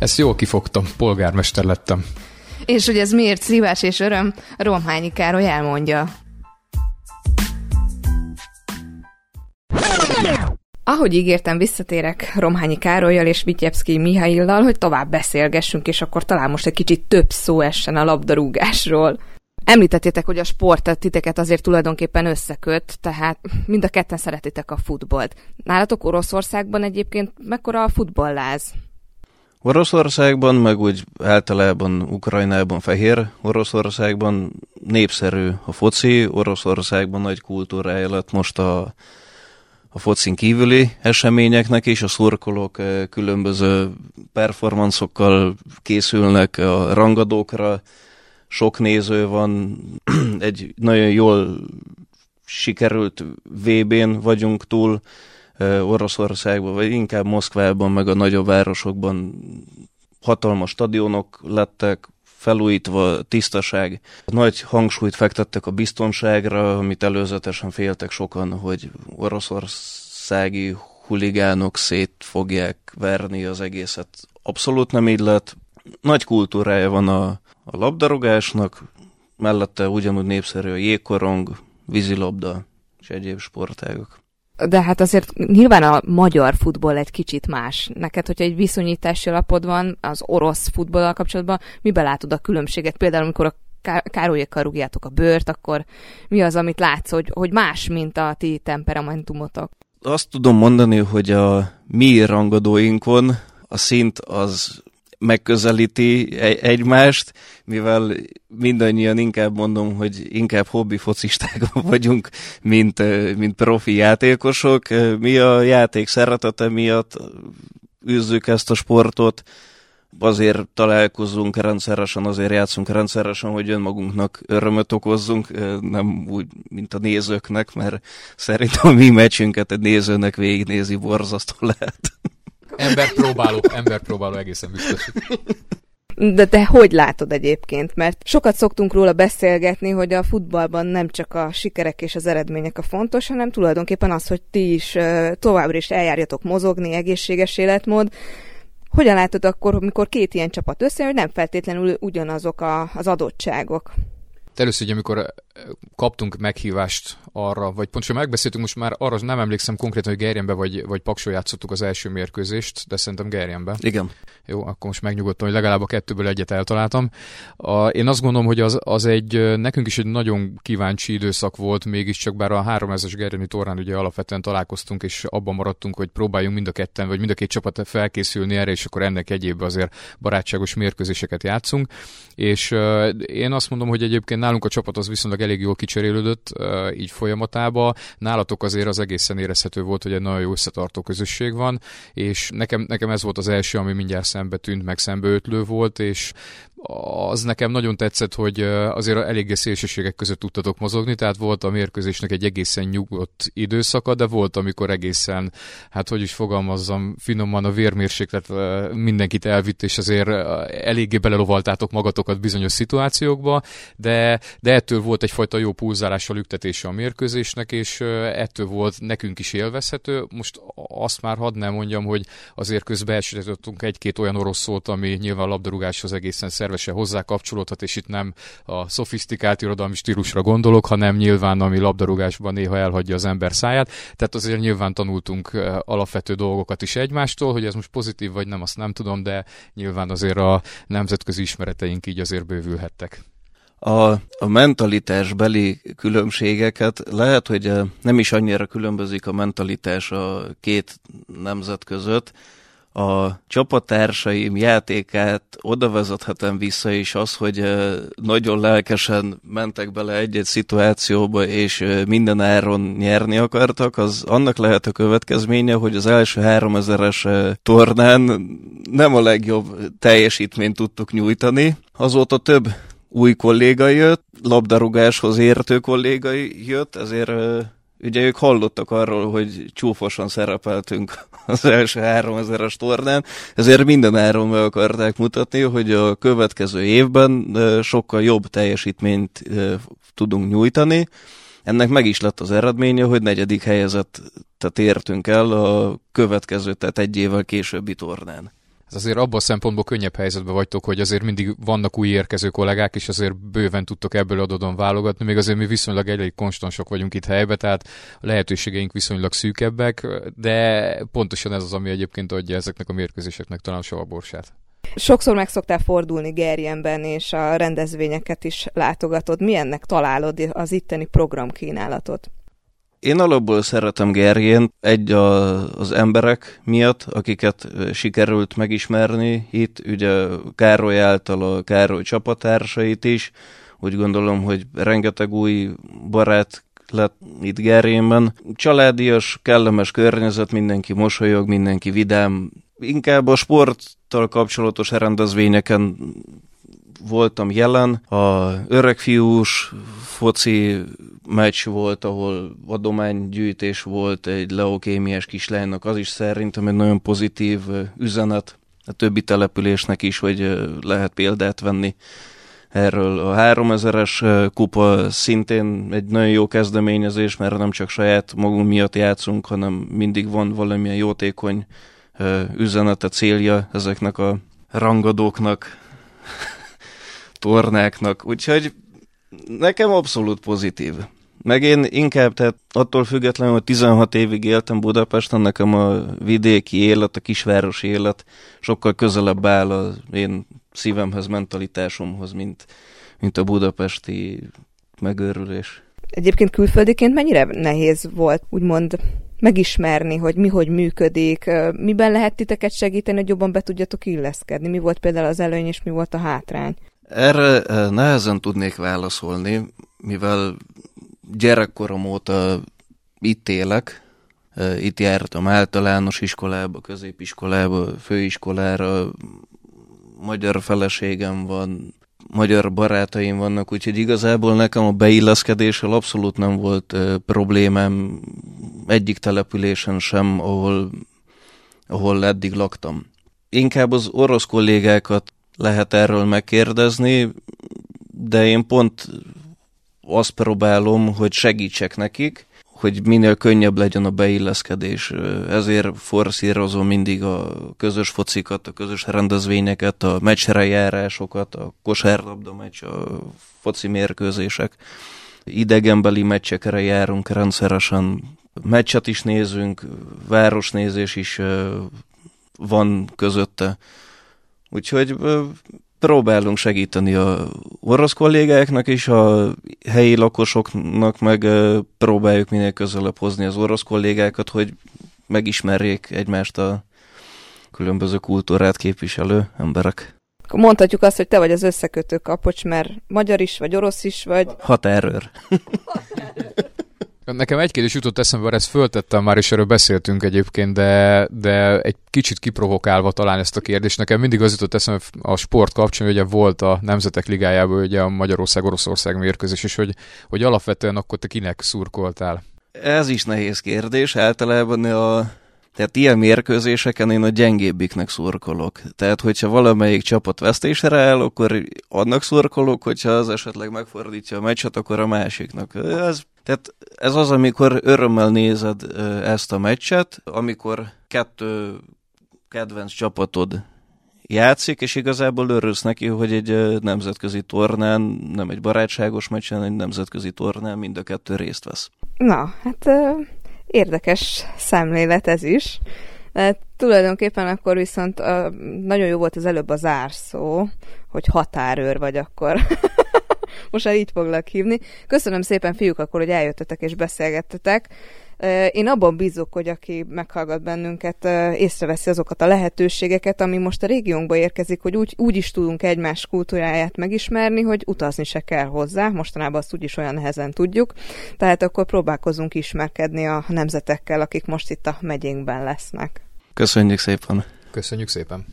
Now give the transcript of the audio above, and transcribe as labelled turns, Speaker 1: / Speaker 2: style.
Speaker 1: Ezt jól kifogtam, polgármester lettem.
Speaker 2: És hogy ez miért szívás és öröm, Romhányi Károly elmondja. Ahogy ígértem, visszatérek Romhányi Károlyjal és Vityevszki Mihaillal, hogy tovább beszélgessünk, és akkor talán most egy kicsit több szó essen a labdarúgásról. Említettétek, hogy a sport titeket azért tulajdonképpen összeköt, tehát mind a ketten szeretitek a futballt. Nálatok Oroszországban egyébként mekkora a futballáz?
Speaker 3: Oroszországban, meg úgy általában Ukrajnában, Fehér Oroszországban népszerű a foci, Oroszországban nagy kultúrája lett most a, a focin kívüli eseményeknek is, a szurkolók eh, különböző performanszokkal készülnek a rangadókra, sok néző van, egy nagyon jól sikerült VB-n vagyunk túl, Oroszországban, vagy inkább Moszkvában, meg a nagyobb városokban hatalmas stadionok lettek, felújítva, tisztaság. Nagy hangsúlyt fektettek a biztonságra, amit előzetesen féltek sokan, hogy oroszországi huligánok szét fogják verni az egészet. Abszolút nem így lett. Nagy kultúrája van a, a labdarúgásnak, mellette ugyanúgy népszerű a jégkorong, vízilabda és egyéb sportágok
Speaker 2: de hát azért nyilván a magyar futball egy kicsit más. Neked, hogyha egy viszonyítási alapod van az orosz futballal kapcsolatban, miben látod a különbséget? Például, amikor a Károlyékkal rúgjátok a bőrt, akkor mi az, amit látsz, hogy, hogy más, mint a ti temperamentumotok?
Speaker 3: Azt tudom mondani, hogy a mi rangadóinkon a szint az megközelíti egymást, mivel mindannyian inkább mondom, hogy inkább hobbi focisták vagyunk, mint, mint profi játékosok. Mi a játék szeretete miatt űzzük ezt a sportot, azért találkozunk rendszeresen, azért játszunk rendszeresen, hogy önmagunknak örömöt okozzunk, nem úgy, mint a nézőknek, mert szerintem a mi meccsünket egy nézőnek végignézi borzasztó lehet.
Speaker 1: Ember próbáló, ember próbáló egészen biztos.
Speaker 2: De te hogy látod egyébként? Mert sokat szoktunk róla beszélgetni, hogy a futballban nem csak a sikerek és az eredmények a fontos, hanem tulajdonképpen az, hogy ti is továbbra is eljárjatok mozogni, egészséges életmód. Hogyan látod akkor, amikor két ilyen csapat összejön, hogy nem feltétlenül ugyanazok a, az adottságok?
Speaker 1: Először, hogy amikor kaptunk meghívást arra, vagy pontosan megbeszéltünk, most már arra nem emlékszem konkrétan, hogy Gerjenbe vagy, vagy Paksó játszottuk az első mérkőzést, de szerintem Gerjenbe.
Speaker 3: Igen.
Speaker 1: Jó, akkor most megnyugodtam, hogy legalább a kettőből egyet eltaláltam. A, én azt gondolom, hogy az, az egy, nekünk is egy nagyon kíváncsi időszak volt, mégiscsak bár a 3000-es Gerjeni torrán ugye alapvetően találkoztunk, és abban maradtunk, hogy próbáljunk mind a ketten, vagy mind a két csapat felkészülni erre, és akkor ennek egyéb azért barátságos mérkőzéseket játszunk. És uh, én azt mondom, hogy egyébként nálunk a csapat az viszonylag elég jól kicserélődött így folyamatába. Nálatok azért az egészen érezhető volt, hogy egy nagyon jó összetartó közösség van, és nekem, nekem ez volt az első, ami mindjárt szembe tűnt, meg szembeötlő volt, és az nekem nagyon tetszett, hogy azért eléggé szélsőségek között tudtatok mozogni, tehát volt a mérkőzésnek egy egészen nyugodt időszaka, de volt, amikor egészen, hát hogy is fogalmazzam, finoman a vérmérséklet mindenkit elvitt, és azért eléggé belelovaltátok magatokat bizonyos szituációkba, de, de ettől volt egyfajta jó pulzálással üktetése a mérkőzésnek, és ettől volt nekünk is élvezhető. Most azt már hadd nem mondjam, hogy azért közben egy-két olyan orosz szót, ami nyilván labdarúgáshoz egészen szer szervesen hozzá kapcsolódhat, és itt nem a szofisztikált irodalmi stílusra gondolok, hanem nyilván, ami labdarúgásban néha elhagyja az ember száját. Tehát azért nyilván tanultunk alapvető dolgokat is egymástól, hogy ez most pozitív vagy nem, azt nem tudom, de nyilván azért a nemzetközi ismereteink így azért bővülhettek.
Speaker 3: A, a mentalitásbeli különbségeket lehet, hogy nem is annyira különbözik a mentalitás a két nemzet között, a csapattársaim játékát oda vezethetem vissza is az, hogy nagyon lelkesen mentek bele egy-egy szituációba, és minden áron nyerni akartak, az annak lehet a következménye, hogy az első 3000-es tornán nem a legjobb teljesítményt tudtuk nyújtani. Azóta több új kolléga jött, labdarúgáshoz értő kollégai jött, ezért ugye ők hallottak arról, hogy csúfosan szerepeltünk az első 3000-es tornán, ezért minden áron meg akarták mutatni, hogy a következő évben sokkal jobb teljesítményt tudunk nyújtani. Ennek meg is lett az eredménye, hogy negyedik helyezett tehát értünk el a következő, tehát egy évvel későbbi tornán.
Speaker 1: Ez azért abban a szempontból könnyebb helyzetben vagytok, hogy azért mindig vannak új érkező kollégák, és azért bőven tudtok ebből adodon válogatni, még azért mi viszonylag elég konstansok vagyunk itt helyben, tehát a lehetőségeink viszonylag szűkebbek, de pontosan ez az, ami egyébként adja ezeknek a mérkőzéseknek talán a borsát.
Speaker 2: Sokszor meg szoktál fordulni Gerjenben, és a rendezvényeket is látogatod. Milyennek találod az itteni programkínálatot?
Speaker 3: Én alapból szeretem Gerjén, egy a, az emberek miatt, akiket sikerült megismerni itt, ugye Károly által a Károly csapattársait is, úgy gondolom, hogy rengeteg új barát lett itt Gerjénben. Családias, kellemes környezet, mindenki mosolyog, mindenki vidám. Inkább a sporttal kapcsolatos rendezvényeken voltam jelen. A öregfiús foci meccs volt, ahol adománygyűjtés volt egy leokémiás kislánynak, az is szerintem egy nagyon pozitív üzenet a többi településnek is, hogy lehet példát venni erről. A 3000-es kupa szintén egy nagyon jó kezdeményezés, mert nem csak saját magunk miatt játszunk, hanem mindig van valamilyen jótékony üzenete, célja ezeknek a rangadóknak, tornáknak, úgyhogy nekem abszolút pozitív. Meg én inkább, tehát attól függetlenül, hogy 16 évig éltem Budapesten, nekem a vidéki élet, a kisvárosi élet sokkal közelebb áll az én szívemhez, mentalitásomhoz, mint, mint a budapesti megőrülés.
Speaker 2: Egyébként külföldiként mennyire nehéz volt, úgymond megismerni, hogy mi hogy működik, miben lehet titeket segíteni, hogy jobban be tudjatok illeszkedni? Mi volt például az előny, és mi volt a hátrány?
Speaker 3: Erre nehezen tudnék válaszolni, mivel gyerekkorom óta itt élek, itt jártam általános iskolába, középiskolába, főiskolára, magyar feleségem van, magyar barátaim vannak, úgyhogy igazából nekem a beilleszkedéssel abszolút nem volt problémám egyik településen sem, ahol, ahol eddig laktam. Inkább az orosz kollégákat lehet erről megkérdezni, de én pont azt próbálom, hogy segítsek nekik, hogy minél könnyebb legyen a beilleszkedés. Ezért forszírozom mindig a közös focikat, a közös rendezvényeket, a meccsre járásokat, a kosárlabda meccs, a foci mérkőzések. Idegenbeli meccsekre járunk rendszeresen, meccset is nézünk, városnézés is van közötte. Úgyhogy próbálunk segíteni a orosz kollégáknak és a helyi lakosoknak meg próbáljuk minél közelebb hozni az orosz kollégákat, hogy megismerjék egymást a különböző kultúrát képviselő emberek.
Speaker 2: Mondhatjuk azt, hogy te vagy az összekötő kapocs, mert magyar is, vagy orosz is, vagy...
Speaker 3: Határőr.
Speaker 1: Nekem egy kérdés jutott eszembe, mert ezt föltettem már, és erről beszéltünk egyébként, de, de egy kicsit kiprovokálva talán ezt a kérdést. Nekem mindig az jutott eszembe a sport kapcsán, hogy ugye volt a Nemzetek Ligájában ugye a Magyarország-Oroszország mérkőzés, és hogy, hogy alapvetően akkor te kinek szurkoltál?
Speaker 3: Ez is nehéz kérdés. Általában a tehát ilyen mérkőzéseken én a gyengébbiknek szurkolok. Tehát, hogyha valamelyik csapat vesztésre áll, akkor annak szurkolok, hogyha az esetleg megfordítja a meccset, akkor a másiknak. Ez, tehát ez az, amikor örömmel nézed ezt a meccset, amikor kettő kedvenc csapatod játszik, és igazából örülsz neki, hogy egy nemzetközi tornán, nem egy barátságos meccsen, egy nemzetközi tornán mind a kettő részt vesz.
Speaker 2: Na, hát Érdekes szemlélet ez is. De tulajdonképpen akkor viszont nagyon jó volt az előbb a zárszó, hogy határőr vagy akkor. Most már így foglak hívni. Köszönöm szépen, fiúk, akkor, hogy eljöttetek és beszélgettetek. Én abban bízok, hogy aki meghallgat bennünket, észreveszi azokat a lehetőségeket, ami most a régiónkba érkezik, hogy úgy, úgy is tudunk egymás kultúráját megismerni, hogy utazni se kell hozzá. Mostanában azt úgyis olyan nehezen tudjuk. Tehát akkor próbálkozunk ismerkedni a nemzetekkel, akik most itt a megyénkben lesznek.
Speaker 3: Köszönjük szépen!
Speaker 1: Köszönjük szépen!